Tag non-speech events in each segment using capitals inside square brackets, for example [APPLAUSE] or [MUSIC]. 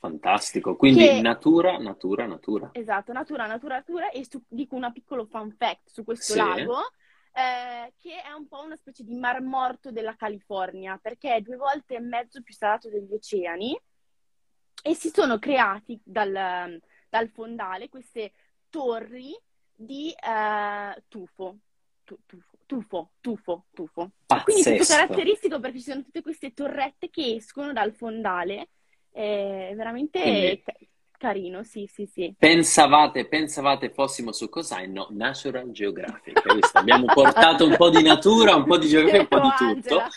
Fantastico, quindi che natura, natura, natura. Esatto, natura, natura, natura. E su- dico una piccolo fun fact su questo Sì, lago, eh, che è un po' una specie di mar morto della California, perché è due volte e mezzo più salato degli oceani e si sono creati dal, dal fondale queste torri di eh, tufo. Tu- Tufo, tufo, tufo, tufo. E quindi è tutto pazzesco. caratteristico perché ci sono tutte queste torrette che escono dal fondale. È veramente Quindi ca- carino, sì, sì, sì. pensavate, pensavate fossimo su cos'hai? No, Natural Geographic. Abbiamo portato un po' di natura, un po' di geografia, un po' di tutto. Angela?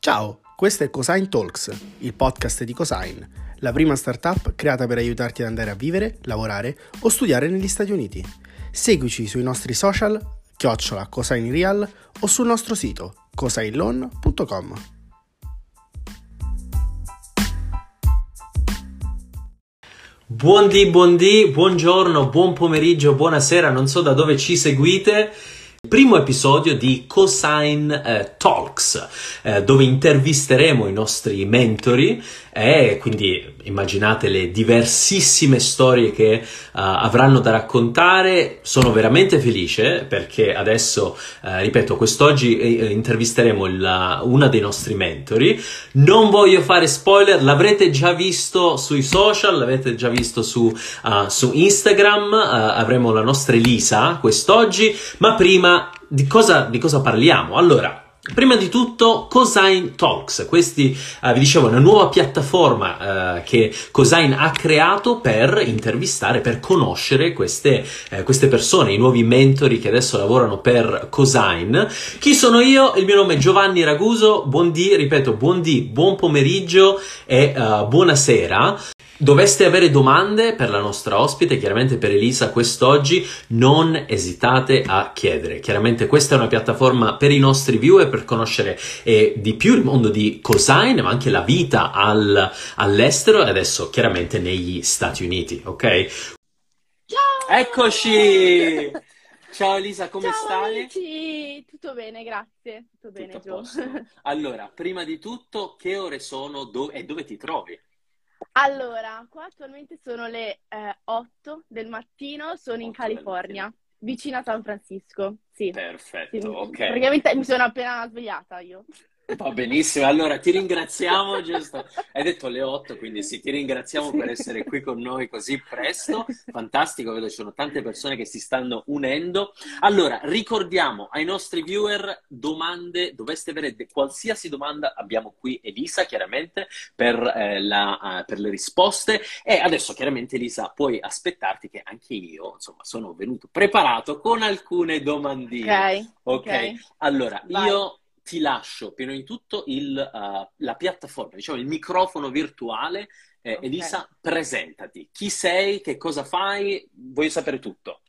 Ciao, questo è Cosine Talks, il podcast di Cosine, la prima startup creata per aiutarti ad andare a vivere, lavorare o studiare negli Stati Uniti. Seguici sui nostri social, chiocciola Cosine Real o sul nostro sito cosineloan.com. Buondì, buondì, buongiorno, buon pomeriggio, buonasera, non so da dove ci seguite. Primo episodio di Cosine eh, Talks, eh, dove intervisteremo i nostri mentori e quindi immaginate le diversissime storie che eh, avranno da raccontare. Sono veramente felice perché adesso, eh, ripeto, quest'oggi eh, intervisteremo il- una dei nostri mentori. Non voglio fare spoiler, l'avrete già visto sui social, l'avete già visto su, uh, su Instagram, uh, avremo la nostra Elisa quest'oggi, ma prima di cosa, di cosa parliamo? Allora, prima di tutto Cosine Talks, questi uh, vi dicevo è una nuova piattaforma uh, che Cosine ha creato per intervistare, per conoscere queste, eh, queste persone, i nuovi mentori che adesso lavorano per Cosine. Chi sono io? Il mio nome è Giovanni Raguso, buondì, ripeto, buondì, buon pomeriggio e uh, buonasera. Doveste avere domande per la nostra ospite, chiaramente per Elisa quest'oggi, non esitate a chiedere. Chiaramente questa è una piattaforma per i nostri viewer per conoscere eh, di più il mondo di Cosine, ma anche la vita al- all'estero e adesso chiaramente negli Stati Uniti, ok? Ciao! Eccoci! Ciao Elisa, come Ciao stai? amici! Tutto bene, grazie. Tutto bene, Tutto a Gio. posto. Allora, prima di tutto, che ore sono do- e dove ti trovi? Allora, qua attualmente sono le eh, 8 del mattino, sono in 8 del California, vicino a San Francisco. Sì, sì, Perfetto, ok. praticamente mi sono appena svegliata io. Va benissimo, allora ti ringraziamo, giusto? Hai detto le 8, quindi sì, ti ringraziamo per essere qui con noi così presto. Fantastico, vedo ci sono tante persone che si stanno unendo. Allora, ricordiamo ai nostri viewer domande, doveste avere qualsiasi domanda, abbiamo qui Elisa chiaramente per, eh, la, eh, per le risposte e adesso chiaramente Elisa puoi aspettarti che anche io, insomma, sono venuto preparato con alcune domandine. Ok, Ok, ok. allora Vai. io ti lascio prima di tutto il, uh, la piattaforma, diciamo il microfono virtuale. Eh, Ok. Elisa, presentati. Chi sei? Che cosa fai? Voglio sapere tutto.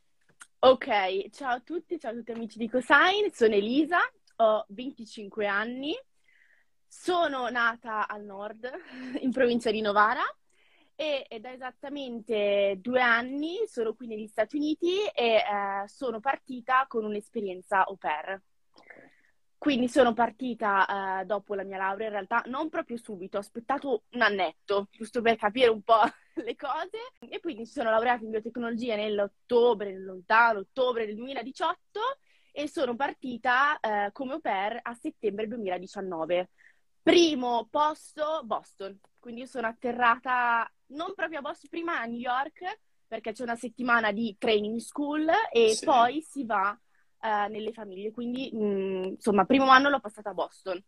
Ok, ciao a tutti, ciao a tutti amici di Cosine, sono Elisa, ho 25 anni, sono nata al nord, [LAUGHS] in provincia di Novara, e, e da esattamente due anni sono qui negli Stati Uniti e eh, sono partita con un'esperienza au pair. Quindi sono partita eh, dopo la mia laurea, in realtà non proprio subito, ho aspettato un annetto, giusto per capire un po' [LAUGHS] le cose, e quindi mi sono laureata in biotecnologia nell'ottobre, nel lontano ottobre del 2018, e sono partita eh, come au pair a settembre 2019. Primo posto, Boston. Quindi io sono atterrata non proprio a Boston, prima a New York, perché c'è una settimana di training school e Sì. poi si va eh, nelle famiglie. Quindi, mh, insomma, primo anno l'ho passata a Boston.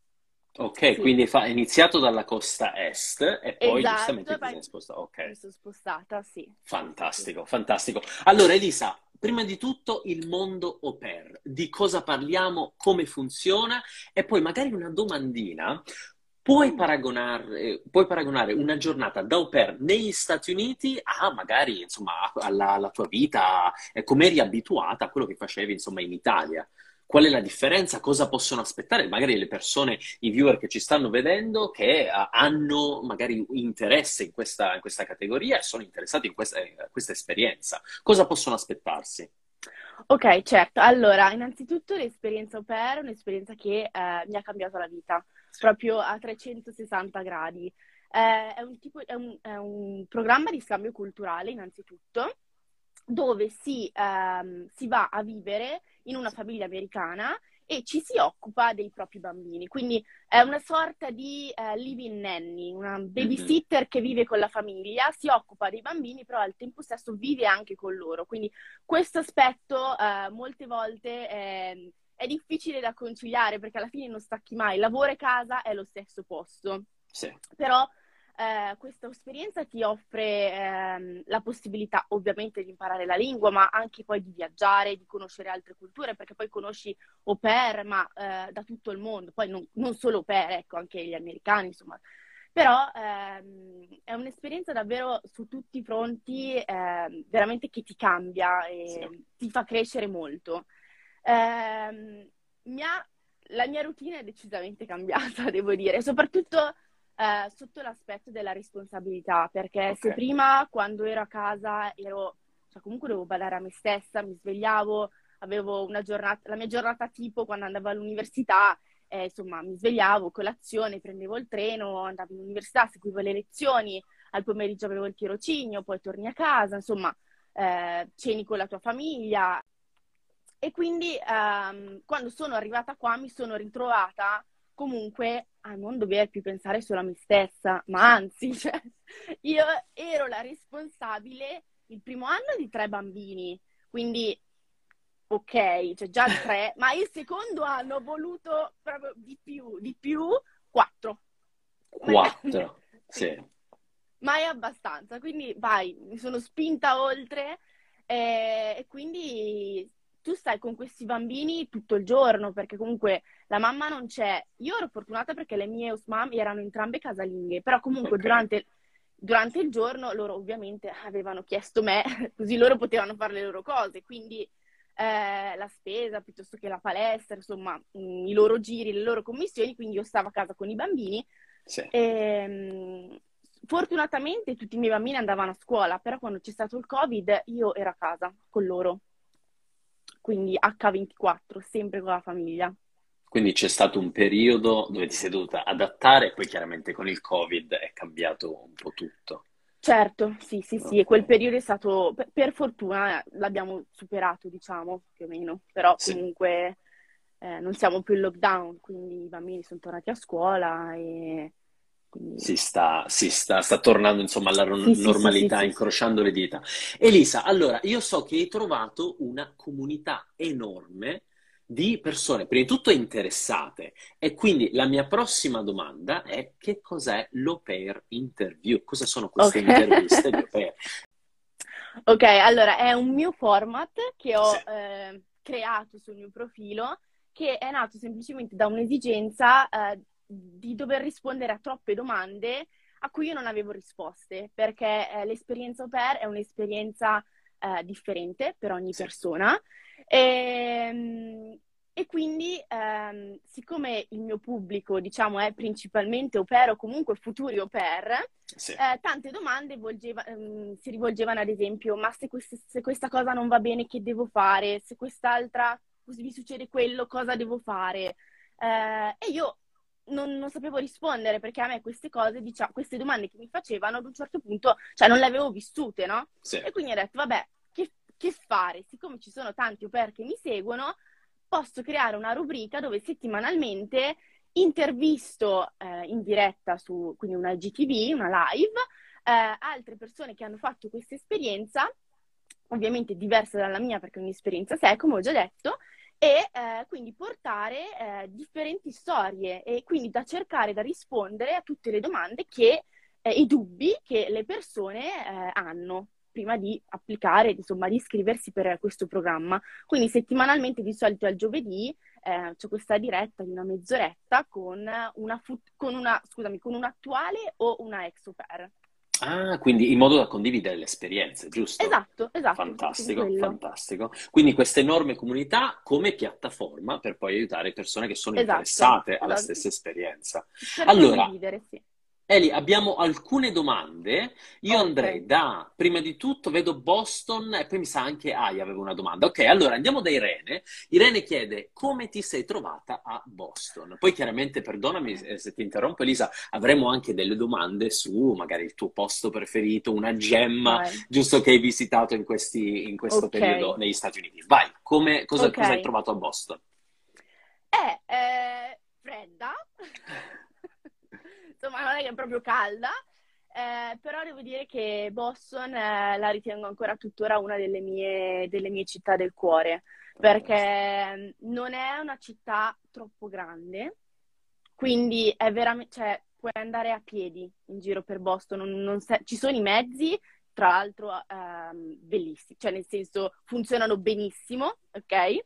Ok, Sì. quindi fa- è iniziato dalla costa est e poi Esatto, giustamente ti poi- sei spostato. Ok. Mi sono spostata, sì. Fantastico, fantastico. Allora, Elisa, prima di tutto il mondo au pair, di cosa parliamo, come funziona e poi magari una domandina. Puoi paragonare, puoi paragonare una giornata da au pair negli Stati Uniti a magari, insomma, alla, alla tua vita, eh, come eri abituata a quello che facevi, insomma, in Italia. Qual è la differenza? Cosa possono aspettare? Magari le persone, i viewer che ci stanno vedendo, che eh, hanno magari interesse in questa, in questa categoria e sono interessati in questa, in questa esperienza. Cosa possono aspettarsi? Ok, certo. Allora, innanzitutto l'esperienza au pair è un'esperienza che eh, mi ha cambiato la vita. Proprio a 360 gradi. Eh, è, un tipo, è, un, è un programma di scambio culturale innanzitutto, dove si, ehm, si va a vivere in una famiglia americana e ci si occupa dei propri bambini. Quindi è una sorta di uh, living nanny, una babysitter che vive con la famiglia, si occupa dei bambini, però al tempo stesso vive anche con loro. Quindi questo aspetto uh, molte volte è, è, difficile da conciliare perché alla fine non stacchi mai. Lavoro e casa è lo stesso posto. Sì. Però eh, questa esperienza ti offre ehm, la possibilità ovviamente di imparare la lingua, ma anche poi di viaggiare, di conoscere altre culture, perché poi conosci au pair, ma eh, da tutto il mondo, poi non, non, solo au pair, ecco, anche gli americani, insomma. Però ehm, è un'esperienza davvero su tutti i fronti, ehm, veramente che ti cambia e sì. ti fa crescere molto. Ehm, mia, la mia routine è decisamente cambiata, [LAUGHS] devo dire, soprattutto eh, sotto l'aspetto della responsabilità, perché okay. se prima quando ero a casa ero, cioè comunque dovevo badare a me stessa, mi svegliavo, avevo una giornata, la mia giornata tipo quando andavo all'università, eh, insomma mi svegliavo, colazione, prendevo il treno, andavo all'università, seguivo le lezioni, al pomeriggio avevo il tirocinio, poi torni a casa, insomma eh, ceni con la tua famiglia. E quindi ehm, quando sono arrivata qua mi sono ritrovata comunque a non dover più pensare solo a me stessa, ma anzi, [LAUGHS] cioè, io ero la responsabile il primo anno di tre bambini, quindi ok, cioè già tre, ma il secondo anno ho voluto proprio di più, di più, quattro. Quattro, [LAUGHS] sì. Ma è abbastanza, quindi vai, mi sono spinta oltre eh, e quindi tu stai con questi bambini tutto il giorno perché comunque la mamma non c'è. Io ero fortunata perché le mie osmam erano entrambe casalinghe, però comunque okay. durante, durante, il giorno loro ovviamente avevano chiesto me, [LAUGHS] così loro potevano fare le loro cose, quindi eh, la spesa piuttosto che la palestra, insomma mh, mm, i loro giri, le loro commissioni, quindi io stavo a casa con i bambini. Sì. E, ehm, mh, fortunatamente tutti i miei bambini andavano a scuola, però quando c'è stato il Covid io ero a casa con loro quindi H24, sempre con la famiglia. Quindi c'è stato un periodo dove ti sei dovuta adattare e poi chiaramente con il Covid è cambiato un po' tutto. Certo, sì, sì, sì, e quel periodo è stato, per, per, fortuna l'abbiamo superato, diciamo, più o meno, però sì. comunque eh, non siamo più in lockdown, quindi i bambini sono tornati a scuola e quindi... Si, sta, si sta, sta, tornando insomma alla sì, normalità, sì, sì, incrociando le dita. Elisa, allora, io so che hai trovato una comunità enorme di persone, prima di tutto interessate, e quindi la mia prossima domanda è che cos'è l'au pair interview? Cosa sono queste okay. interviste di au [LAUGHS] pair? Ok, allora è un mio format che ho eh, creato sul mio profilo che è nato semplicemente da un'esigenza eh, di dover rispondere a troppe domande a cui io non avevo risposte, perché eh, l'esperienza au pair è un'esperienza eh, differente per ogni persona. E, ehm, e quindi, ehm, siccome il mio pubblico, diciamo, è principalmente au pair o comunque futuri au pair, sì. eh, tante domande volgeva, ehm, si rivolgevano ad esempio, ma se, quest- se, questa cosa non va bene, che devo fare? Se quest'altra, mi succede quello, cosa devo fare? Eh, e io non, non, sapevo rispondere perché a me queste cose, diciamo, queste domande che mi facevano ad un certo punto, cioè non le avevo vissute, no? Sì. E quindi ho detto, vabbè, che, che fare? Siccome ci sono tanti au che mi seguono, posso creare una rubrica dove settimanalmente intervisto eh, in diretta su quindi una GTV, una live, eh, altre persone che hanno fatto questa esperienza, ovviamente diversa dalla mia perché è un'esperienza sé, come ho già detto, e eh, quindi portare eh, differenti storie e quindi da cercare da rispondere a tutte le domande che eh, i dubbi che le persone eh, hanno prima di applicare, insomma, di iscriversi per questo programma. Quindi settimanalmente, di solito al giovedì, eh, c'è questa diretta di una mezz'oretta con una, fut- con una, scusami, con un attuale o una ex au pair. Ah, quindi in modo da condividere le esperienze, giusto? Esatto, esatto. Fantastico, fantastico. Quindi questa enorme comunità come piattaforma per poi aiutare persone che sono esatto, interessate alla esatto. stessa esperienza. Per allora, condividere, sì. Eli, abbiamo alcune domande. Io Ok. andrei da, prima di tutto, vedo Boston e poi mi sa anche Aya aveva una domanda. Ok, allora andiamo da Irene. Irene chiede come ti sei trovata a Boston. Poi chiaramente, perdonami eh, se ti interrompo Elisa, avremo anche delle domande su magari il tuo posto preferito, una gemma, Vai. giusto che hai visitato in questi, in questo Ok. periodo negli Stati Uniti. Vai, come, cosa, cosa hai trovato a Boston? È eh, fredda, [LAUGHS] insomma non è che è proprio calda, eh, però devo dire che Boston eh, la ritengo ancora tuttora una delle mie, delle mie città del cuore, perché non è una città troppo grande, quindi è veramente, cioè, puoi andare a piedi in giro per Boston, non- non se- ci sono i mezzi, tra l'altro ehm, bellissimi, cioè nel senso funzionano benissimo, ok?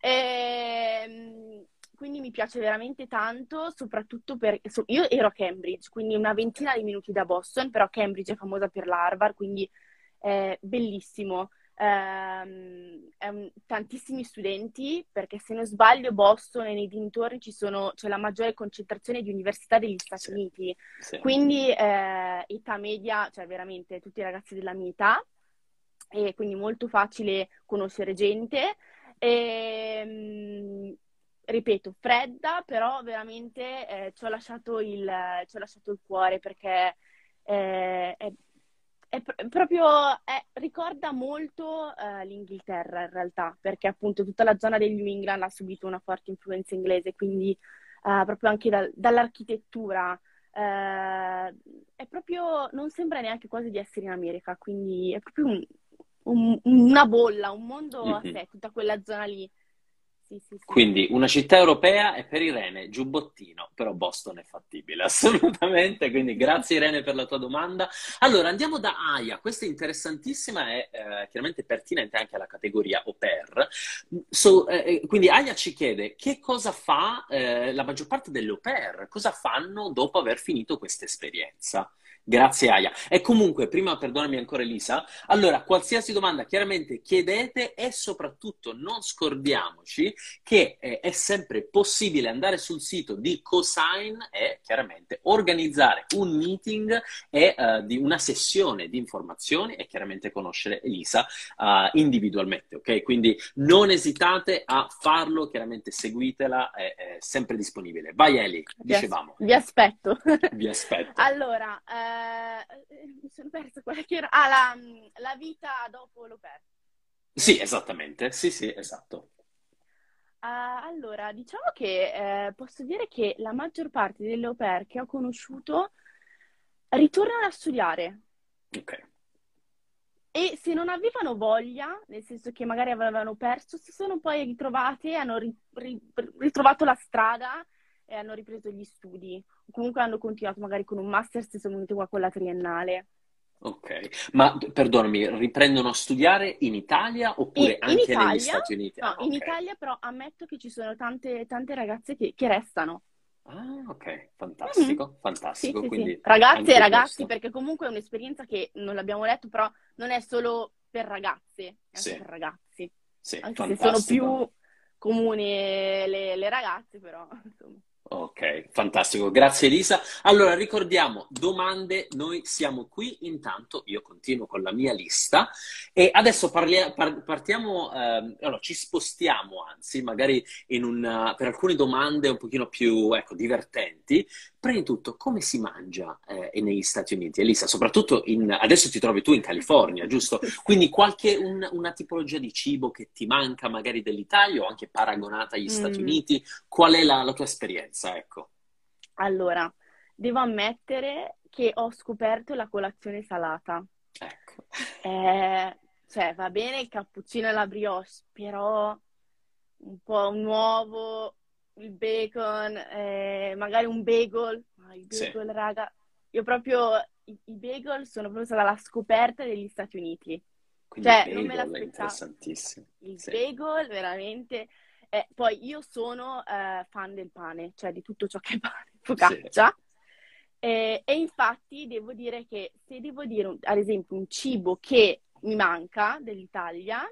Ehm, quindi mi piace veramente tanto, soprattutto per... so- io ero a Cambridge, quindi una ventina di minuti da Boston, però Cambridge è famosa per l'Harvard, quindi è bellissimo. Ehm, è un- tantissimi studenti, perché se non sbaglio Boston e nei dintorni ci sono, c'è la maggiore concentrazione di università degli Stati Sì. Uniti, Sì. quindi eh, età media, cioè veramente tutti i ragazzi della mia età, e quindi molto facile conoscere gente. E, mm, ripeto, fredda, però veramente eh, ci ho lasciato il, ci ho lasciato il cuore perché eh, è, è pr- proprio, è- ricorda molto eh, l'Inghilterra in realtà, perché appunto tutta la zona del New England ha subito una forte influenza inglese, quindi eh, proprio anche dal- dall'architettura. eh, è proprio, non sembra neanche quasi di essere in America, quindi è proprio un- un- una bolla, un mondo a sé, tutta quella zona lì. Quindi una città europea e per Irene giubbottino, però Boston è fattibile [LAUGHS] assolutamente, quindi grazie Irene per la tua domanda. Allora andiamo da Aya, questa è interessantissima e eh, chiaramente pertinente anche alla categoria au pair. So, eh, quindi Aya ci chiede che cosa fa eh, la maggior parte delle au pair, cosa fanno dopo aver finito questa esperienza. Grazie Aya. E comunque, prima perdonami ancora Elisa, allora qualsiasi domanda chiaramente chiedete e soprattutto non scordiamoci che eh, è sempre possibile andare sul sito di Cosign e chiaramente organizzare un meeting e eh, di una sessione di informazioni e chiaramente conoscere Elisa eh, individualmente, ok? Quindi non esitate a farlo, chiaramente seguitela, è, è sempre disponibile. Vai Eli, dicevamo, Vi aspetto. vi aspetto. [LAUGHS] Allora, eh, mi sono persa quella che era. Ah, la, la vita dopo pair. Sì, esattamente, sì, sì, esatto. Ah, allora, diciamo che eh, posso dire che la maggior parte delle au pair che ho conosciuto ritornano a studiare. Ok. E se non avevano voglia, nel senso che magari avevano perso, si sono poi ritrovate, hanno ri- ri- ritrovato la strada e hanno ripreso gli studi. O comunque hanno continuato magari con un master se sono venuti qua con la triennale. Ok, ma perdonami, riprendono a studiare in Italia oppure In- in anche negli Italia? Stati Uniti? No, Ah, in ok. Italia però ammetto che ci sono tante, tante ragazze che, che restano. Ah, ok, fantastico, Mhm. Sì, fantastico. sì, Quindi sì. Ragazze e ragazzi, questo. perché comunque è un'esperienza che non l'abbiamo detto, però non è solo per ragazze, è anche Sì. per ragazzi. Sì, Anche se sono fantastico. più comuni le, le ragazze, però insomma. Ok, fantastico, grazie Elisa. Allora ricordiamo, domande, noi siamo qui, intanto io continuo con la mia lista e adesso parlia- par- partiamo, ehm, allora ci spostiamo anzi, magari una, per alcune domande un pochino più, ecco, divertenti. Prima di tutto, come si mangia eh, negli Stati Uniti? Elisa, soprattutto in, adesso ti trovi tu in California, giusto? Quindi qualche, un- una tipologia di cibo che ti manca magari dell'Italia o anche paragonata agli Stati Mm. Uniti? Qual è la, la tua esperienza, ecco? Allora, devo ammettere che ho scoperto la colazione salata. Ecco. Eh, cioè, va bene il cappuccino e la brioche, però un po' un uovo, il bacon, eh, magari un bagel. Ah, il Sì. bagel, raga. Io proprio, i, i bagel sono proprio stata la scoperta degli Stati Uniti. Quindi Cioè, non me l'aspettavo. interessantissimo. Il Sì. bagel, veramente. Eh, poi io sono eh, fan del pane, cioè di tutto ciò che è pane, [LAUGHS] focaccia. Eh, e infatti devo dire che se devo dire, ad esempio, un cibo che mi manca dell'Italia,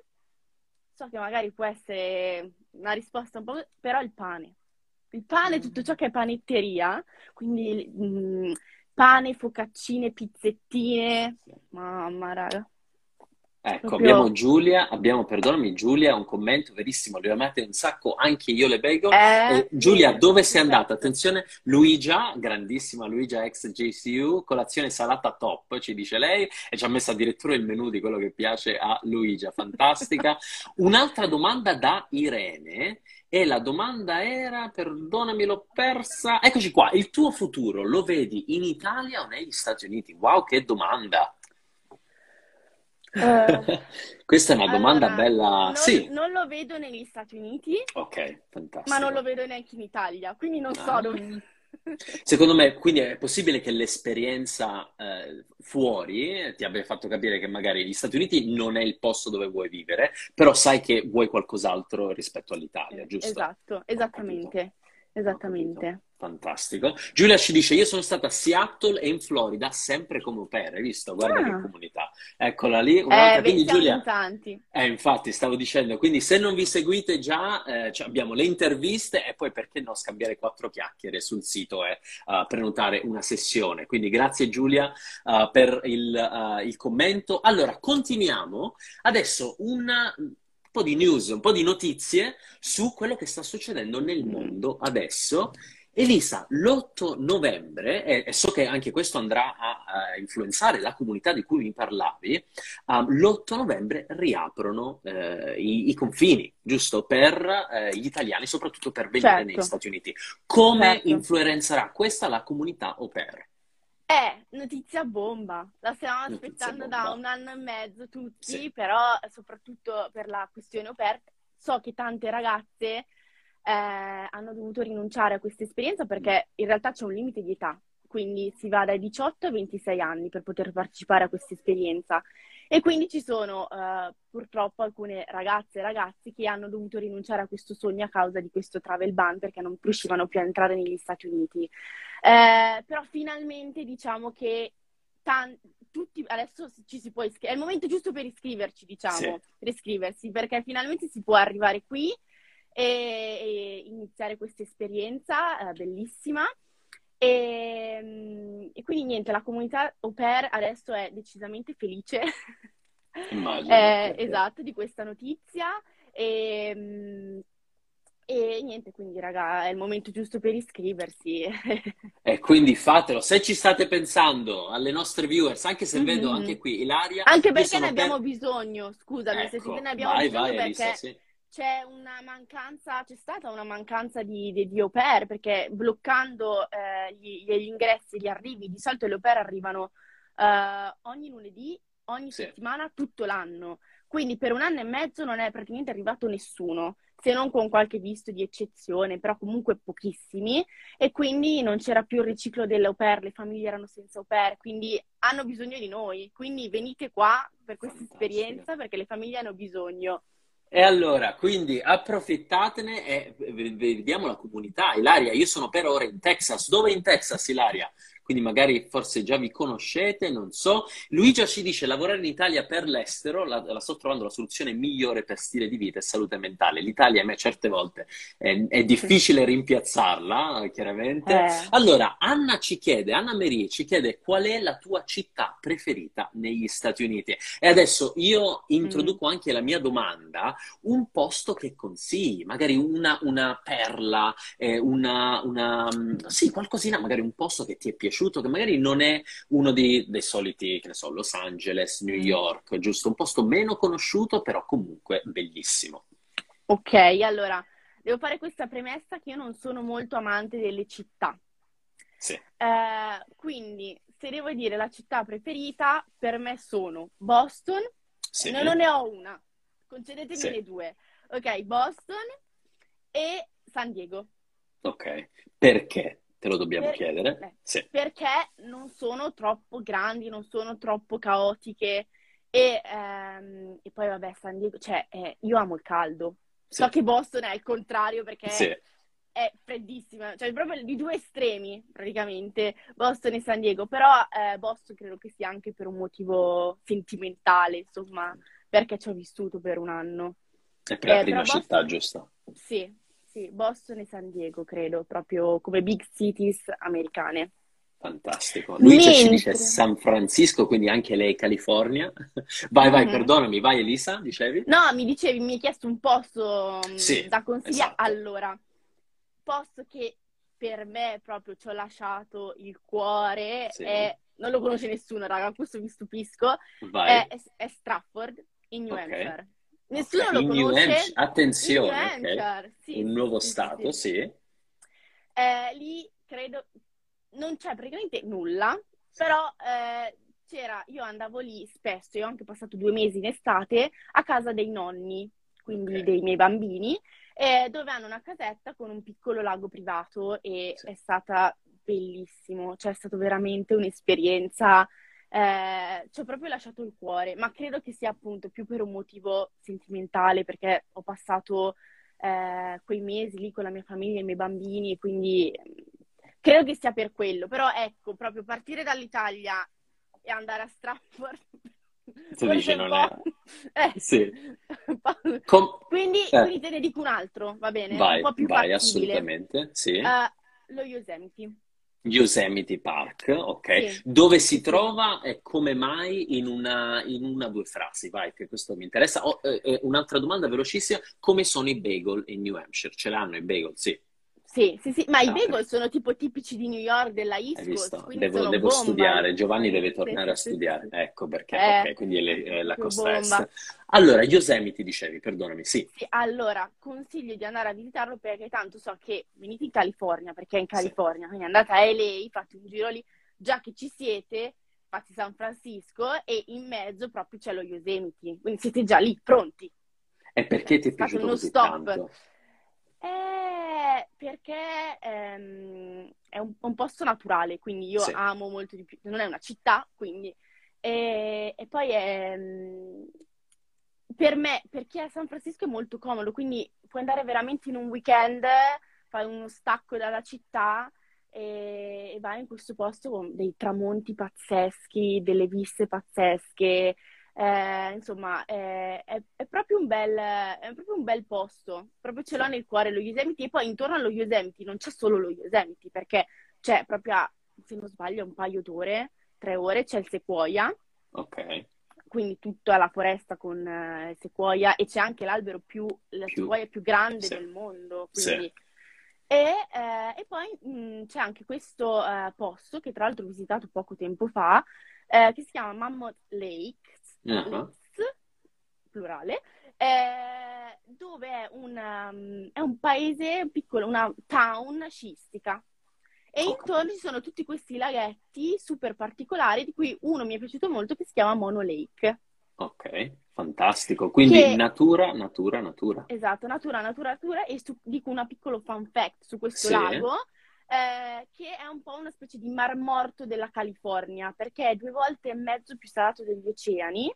so che magari può essere una risposta un po', però il pane. Il pane, Mm. tutto ciò che è panetteria, quindi mm, pane, focaccine, pizzettine. Mamma, raga. Ecco, Proprio- abbiamo Giulia, abbiamo, perdonami Giulia, un commento verissimo, le ho amate un sacco, anche io le bagel. Eh, Eh, Giulia, dove sei andata? Attenzione, Luigia, grandissima Luigia ex JCU, colazione salata top, ci dice lei, e ci ha messo addirittura il menù di quello che piace a Luigia, fantastica. [LAUGHS] Un'altra domanda da Irene, e la domanda era, perdonami, l'ho persa. Eccoci qua, il tuo futuro lo vedi in Italia o negli Stati Uniti? Wow, che domanda! Eh, [LAUGHS] Questa è una domanda allora, bella. non, Sì, non lo vedo negli Stati Uniti, ok, fantastico. ma non lo vedo neanche in Italia, quindi non so Ah. dove... [LAUGHS] Secondo me, quindi è possibile che l'esperienza eh, fuori ti abbia fatto capire che magari gli Stati Uniti non è il posto dove vuoi vivere, però sai che vuoi qualcos'altro rispetto all'Italia, giusto? Esatto, esattamente, esattamente. Fantastico. Giulia ci dice: Io sono stata a Seattle e in Florida sempre come au pair. Hai visto? Guarda Ah. che comunità. Eccola lì. Eh, Quindi, Giulia. in tanti. Eh, infatti, stavo dicendo, quindi se non vi seguite già, eh, cioè abbiamo le interviste e poi perché no scambiare quattro chiacchiere sul sito e uh, prenotare una sessione. Quindi grazie Giulia uh, per il, uh, il commento. Allora, continuiamo. Adesso una- un po' di news, un po' di notizie su quello che sta succedendo nel mondo adesso. Elisa, l'8 novembre, e, so che anche questo andrà a, a influenzare la comunità di cui mi parlavi, um, l'8 novembre riaprono eh, i, i confini, giusto? Per eh, gli italiani, soprattutto per venire Certo. negli Stati Uniti. Come Certo. influenzerà questa la comunità au pair? Eh, notizia bomba. La stiamo Notizia aspettando bomba. da un anno e mezzo tutti, Sì. però soprattutto per la questione au pair, so che tante ragazze eh, hanno dovuto rinunciare a questa esperienza perché in realtà c'è un limite di età, quindi si va dai 18 ai 26 anni per poter partecipare a questa esperienza. E quindi ci sono eh, purtroppo alcune ragazze e ragazzi che hanno dovuto rinunciare a questo sogno a causa di questo travel ban perché non riuscivano più a entrare negli Stati Uniti. Eh, però finalmente diciamo che tan- tutti adesso ci si può iscrivere, è il momento giusto per iscriverci, diciamo, Sì. per iscriversi, perché finalmente si può arrivare qui e, iniziare questa esperienza eh, bellissima. E, mm, e quindi niente, la comunità au pair adesso è decisamente felice. [LAUGHS] Immagino, Eh, esatto, di questa notizia. E, mm, e niente, quindi raga, è il momento giusto per iscriversi. [LAUGHS] E quindi fatelo. Se ci state pensando alle nostre viewers, anche se vedo Mhm. anche qui Ilaria, Anche perché ne abbiamo per- bisogno, scusami, se Ecco, ne abbiamo vai, bisogno vai, perché Elisa, sì. C'è una mancanza, c'è stata una mancanza di, di, di au pair, perché bloccando eh, gli, gli ingressi, gli arrivi, di solito le au pair arrivano eh, ogni lunedì, ogni Sì. settimana, tutto l'anno. Quindi per un anno e mezzo non è praticamente arrivato nessuno, se non con qualche visto di eccezione, però comunque pochissimi. E quindi non c'era più il riciclo delle au pair, le famiglie erano senza au pair, quindi hanno bisogno di noi. Quindi venite qua per questa esperienza perché le famiglie hanno bisogno. E allora, quindi approfittatene e vediamo la comunità. Ilaria, io sono per ora in Texas. Dove in Texas, Ilaria? Quindi magari forse già vi conoscete, non so. Luigia ci dice lavorare in Italia per l'estero, la, la sto trovando la soluzione migliore per stile di vita e salute mentale. L'Italia a me certe volte è, è difficile rimpiazzarla, chiaramente. Eh. Allora, Anna ci chiede, Anna Marie ci chiede qual è la tua città preferita negli Stati Uniti. E adesso io introduco anche la mia domanda, un posto che consigli, magari una, una perla, eh, una, una, mm, sì, qualcosina, magari un posto che ti è piaciuto, che magari non è uno di- dei soliti, che ne so, Los Angeles, New Mm. York, giusto? Un posto meno conosciuto, però comunque bellissimo. Ok, allora, devo fare questa premessa che io non sono molto amante delle città. Sì. Eh, quindi, se devo dire la città preferita, per me sono Boston, Sì. no, non ne ho una, concedetemi Sì. le due. Ok, Boston e San Diego. Ok, perché? Te lo dobbiamo Per- chiedere? eh, Sì. perché non sono troppo grandi, non sono troppo caotiche e, ehm, e poi vabbè San Diego, cioè eh, io amo il caldo, so Sì. che Boston è il contrario perché Sì. è freddissima, cioè proprio di due estremi praticamente, Boston e San Diego, però eh, Boston credo che sia anche per un motivo sentimentale, insomma, perché ci ho vissuto per un anno. È per la Eh, prima però città, Boston- giusto? Sì, sì, Boston e San Diego credo, proprio come big cities americane. Fantastico. Luigi Mentre... ci dice San Francisco, quindi anche lei California. [LAUGHS] Vai, vai, Mhm. perdonami, vai Elisa, dicevi? No, mi dicevi, mi hai chiesto un posto mh, Sì, da consigliare. esatto. Allora, posto che per me proprio ci ho lasciato il cuore Sì. è... Non lo conosce nessuno, raga, questo mi stupisco. È, è- Strafford, in New Ok. Hampshire. Nessuno Ok, lo in New conosce. Hampshire, attenzione, New. Hampshire, sì, Un nuovo sì, stato, sì. Eh, lì credo non c'è praticamente nulla, però eh, c'era, io andavo lì spesso, io ho anche passato due mesi in estate a casa dei nonni, quindi Ok. dei miei bambini, eh, dove hanno una casetta con un piccolo lago privato e è stata bellissimo, cioè è stata veramente un'esperienza, eh, ci ho proprio lasciato il cuore, ma credo che sia appunto più per un motivo sentimentale, perché ho passato eh, quei mesi lì con la mia famiglia e i miei bambini, e quindi mm, credo che sia per quello. Però ecco, proprio partire dall'Italia e andare a Stratford. Tu forse dici non po'- [LAUGHS] Eh, Sì. [LAUGHS] Com- Quindi, Eh. quindi te ne dico un altro, va bene? Vai, un po' più vai, fattibile. assolutamente, sì. Eh, lo Yosemite. Yosemite Park, ok. Sì. Dove si trova e come mai in una, in una due frasi? Vai, che questo mi interessa. Oh, eh, eh, un'altra domanda velocissima: come sono i bagel in New Hampshire? Ce l'hanno i bagel? Sì, Sì, sì, sì, ma i Ah, bagel sono tipo tipici di New York, della East Coast, Devo, devo studiare. Giovanni Sì, deve sì, tornare a sì, sì, studiare. sì. Ecco perché, Eh, ok, quindi è, le- è la costa bomba. est. Allora, Yosemite dicevi, perdonami, sì. Sì, allora consiglio di andare a visitarlo perché tanto so che venite in California, perché è in Sì. California, quindi andate a LA, fate un giro lì, già che ci siete, fate San Francisco e in mezzo proprio c'è lo Yosemite, quindi siete già lì, pronti. E perché ti è Fate piaciuto uno così stop. tanto? Eh, perché ehm, è un, un posto naturale, quindi io Sì. amo molto di più. Non è una città, quindi. E, e poi è, mm, per me, per chi è a San Francisco è molto comodo, quindi puoi andare veramente in un weekend, fai uno stacco dalla città e, e vai in questo posto con dei tramonti pazzeschi, delle viste pazzesche. Eh, insomma, è, è- è proprio un bel, è proprio un bel posto, proprio ce l'ho nel cuore lo Yosemite e poi intorno allo Yosemite non c'è solo lo Yosemite perché c'è proprio, a, se non sbaglio, un paio d'ore, tre ore, c'è il Sequoia, Ok, quindi tutta la foresta con eh, il Sequoia e c'è anche l'albero più, la Più- Sequoia più grande sì. del mondo, Sì. quindi... E, eh, e poi mh, c'è anche questo eh, posto che tra l'altro ho visitato poco tempo fa, eh, che si chiama Mammoth Lake, Lakes, plurale, eh, dove è un, um, è un paese piccolo, una town sciistica. E Ok. intorno ci sono tutti questi laghetti super particolari, di cui uno mi è piaciuto molto che si chiama Mono Lake. ok, fantastico. Quindi Che- natura, natura, natura. Esatto, natura, natura, natura. E su- dico una piccolo fun fact su questo Sì. lago, eh, che è un po' una specie di mar morto della California, perché è due volte e mezzo più salato degli oceani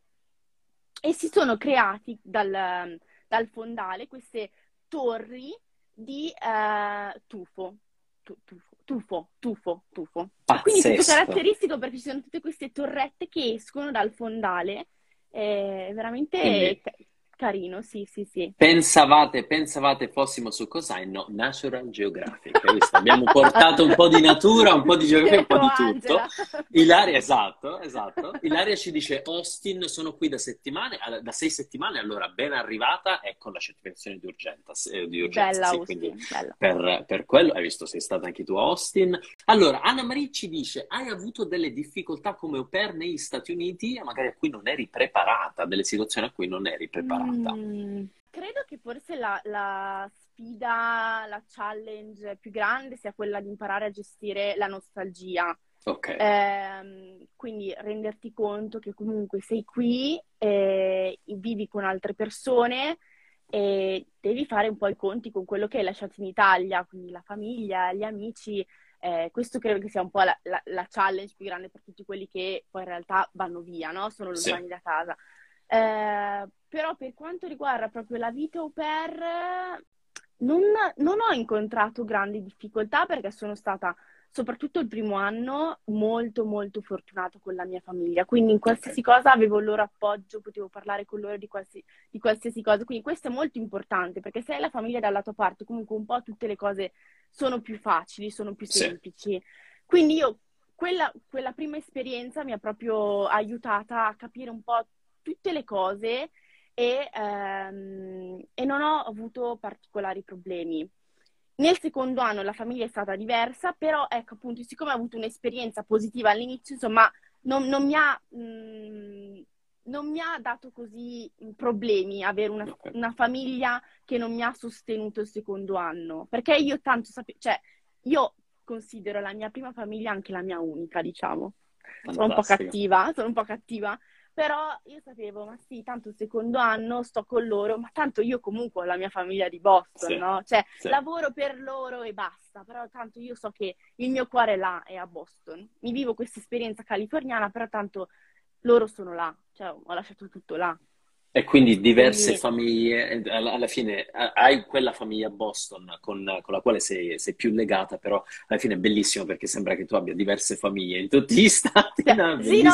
e si sono creati dal, dal fondale queste torri di eh, tufo. Tu- Tufo, tufo, tufo, tufo. Quindi è tutto Pazzesco. caratteristico perché ci sono tutte queste torrette che escono dal fondale. È veramente Quindi- carino, sì, sì, sì. Pensavate, pensavate fossimo su cos'hai? No, Natural Geographic. Abbiamo portato un po' di natura, un po' di geografia, un po' di Bravo, tutto. Ilaria, esatto, esatto. Ilaria ci dice Austin, sono qui da settimane, da sei settimane, allora ben arrivata e con la certificazione di urgenza, eh, di urgenza, Bella sì, Austin, bella. per, per quello, hai visto, sei stata anche tu a Austin. Allora, Anna Marie ci dice, hai avuto delle difficoltà come au pair negli Stati Uniti, magari a cui non eri preparata, delle situazioni a cui non eri preparata. Mm, credo che forse la, la sfida, la challenge più grande sia quella di imparare a gestire la nostalgia. Ok, Ehm, quindi renderti conto che comunque sei qui, eh, vivi con altre persone e devi fare un po' i conti con quello che hai lasciato in Italia, quindi la famiglia, gli amici. Eh, questo credo che sia un po' la, la- la challenge più grande per tutti quelli che poi in realtà vanno via, no? Sono Sì. lontani da casa. Eh, però per quanto riguarda proprio la vita au pair, non, non ho incontrato grandi difficoltà perché sono stata, soprattutto il primo anno, molto molto fortunata con la mia famiglia. Quindi in qualsiasi cosa avevo il loro appoggio, potevo parlare con loro di, qualsi- di qualsiasi cosa. Quindi questo è molto importante perché se hai la famiglia dalla tua parte, comunque un po' tutte le cose sono più facili, sono più Sì. semplici. Quindi io quella, quella prima esperienza mi ha proprio aiutata a capire un po' tutte le cose e, ehm, e non ho avuto particolari problemi. Nel secondo anno la famiglia è stata diversa, però ecco appunto, siccome ho avuto un'esperienza positiva all'inizio, insomma, non, non, mi, ha, mh, mm, non mi ha dato così problemi avere una, okay. una, famiglia che non mi ha sostenuto il secondo anno. Perché io tanto sapevo, cioè, io considero la mia prima famiglia anche la mia unica, diciamo. Sono un po' cattiva, sono un po' cattiva, però io sapevo, ma sì, tanto il secondo anno sto con loro, ma tanto io comunque ho la mia famiglia di Boston, sì, no? Cioè, sì. lavoro per loro e basta, però tanto io so che il mio cuore è là, è a Boston. Mi vivo questa esperienza californiana, però tanto loro sono là, cioè ho lasciato tutto là. E quindi diverse quindi... famiglie, alla fine hai quella famiglia Boston con, con la quale sei, sei, più legata, però alla fine è bellissimo perché sembra che tu abbia diverse famiglie in tutti gli [LAUGHS] stati. No, sì, no,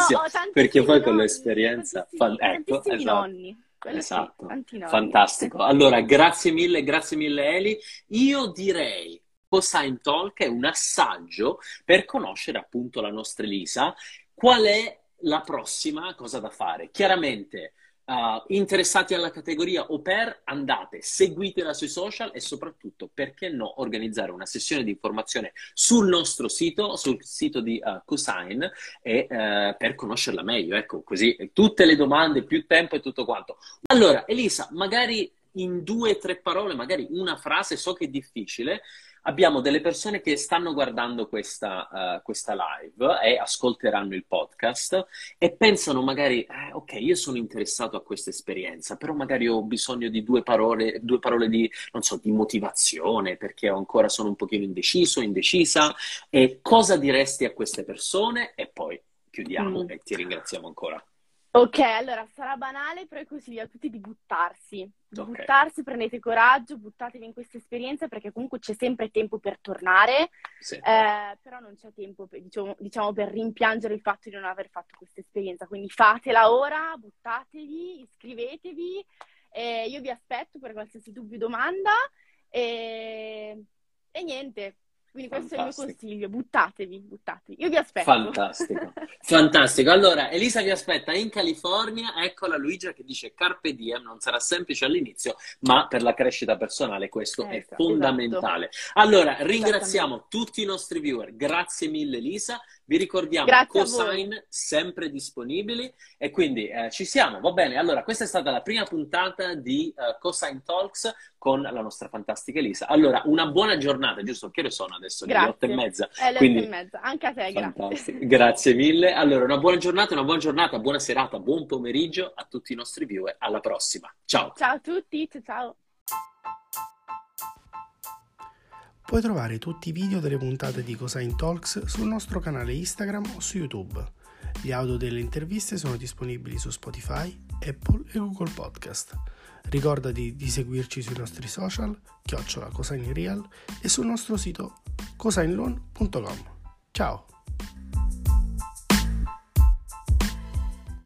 perché poi con l'esperienza... Fan... Ecco, esatto. nonni. esatto. Sì, fantastico. Allora, grazie mille, grazie mille Eli. Io direi Cosine Talk è un assaggio per conoscere appunto la nostra Elisa. Qual è la prossima cosa da fare? Chiaramente Uh, interessati alla categoria au pair, andate, seguitela sui social e soprattutto, perché no, organizzare una sessione di informazione sul nostro sito, sul sito di uh, Cosign, e, uh, per conoscerla meglio. Ecco, così tutte le domande, più tempo e tutto quanto. Allora, Elisa, magari in due o tre parole, magari una frase, so che è difficile, abbiamo delle persone che stanno guardando questa, uh, questa, live e ascolteranno il podcast e pensano magari, eh, ok, io sono interessato a questa esperienza, però magari ho bisogno di due parole, due parole di, non so, di motivazione perché ancora sono un pochino indeciso, indecisa. E cosa diresti a queste persone? E poi chiudiamo mm. e ti ringraziamo ancora. Ok, allora sarà banale, però consiglio a tutti di buttarsi. Di okay. Buttarsi, prendete coraggio, buttatevi in questa esperienza perché comunque c'è sempre tempo per tornare, sì. eh, però non c'è tempo per, diciamo, diciamo, per rimpiangere il fatto di non aver fatto questa esperienza. Quindi fatela ora, buttatevi, iscrivetevi, eh, io vi aspetto per qualsiasi dubbio o domanda e, e niente, quindi questo Fantastico. è il mio consiglio, buttatevi, buttatevi. Io vi aspetto. Fantastico, [LAUGHS] fantastico. Allora, Elisa vi aspetta in California, eccola Luigia che dice Carpe Diem, non sarà semplice all'inizio, ma per la crescita personale questo eh, è esatto. fondamentale. Esatto. Allora, ringraziamo tutti i nostri viewer, grazie mille Elisa, vi ricordiamo Grazie Cosign sempre disponibili e quindi eh, ci siamo, va bene. Allora, questa è stata la prima puntata di uh, Cosign Talks con la nostra fantastica Elisa. Allora, una buona giornata, giusto? Che ore sono adesso? Le otto e mezza. È le quindi... otto e mezza, anche a te, grazie. Grazie mille. Allora, una buona giornata, una buona giornata, buona serata, buon pomeriggio a tutti i nostri viewer. Alla prossima. Ciao. Ciao a tutti, ciao. Puoi trovare tutti i video delle puntate di Cosine Talks sul nostro canale Instagram o su YouTube. Gli audio delle interviste sono disponibili su Spotify, Apple e Google Podcast. Ricordati di seguirci sui nostri social, chiocciola Cosine Real e sul nostro sito cosineloan.com. Ciao!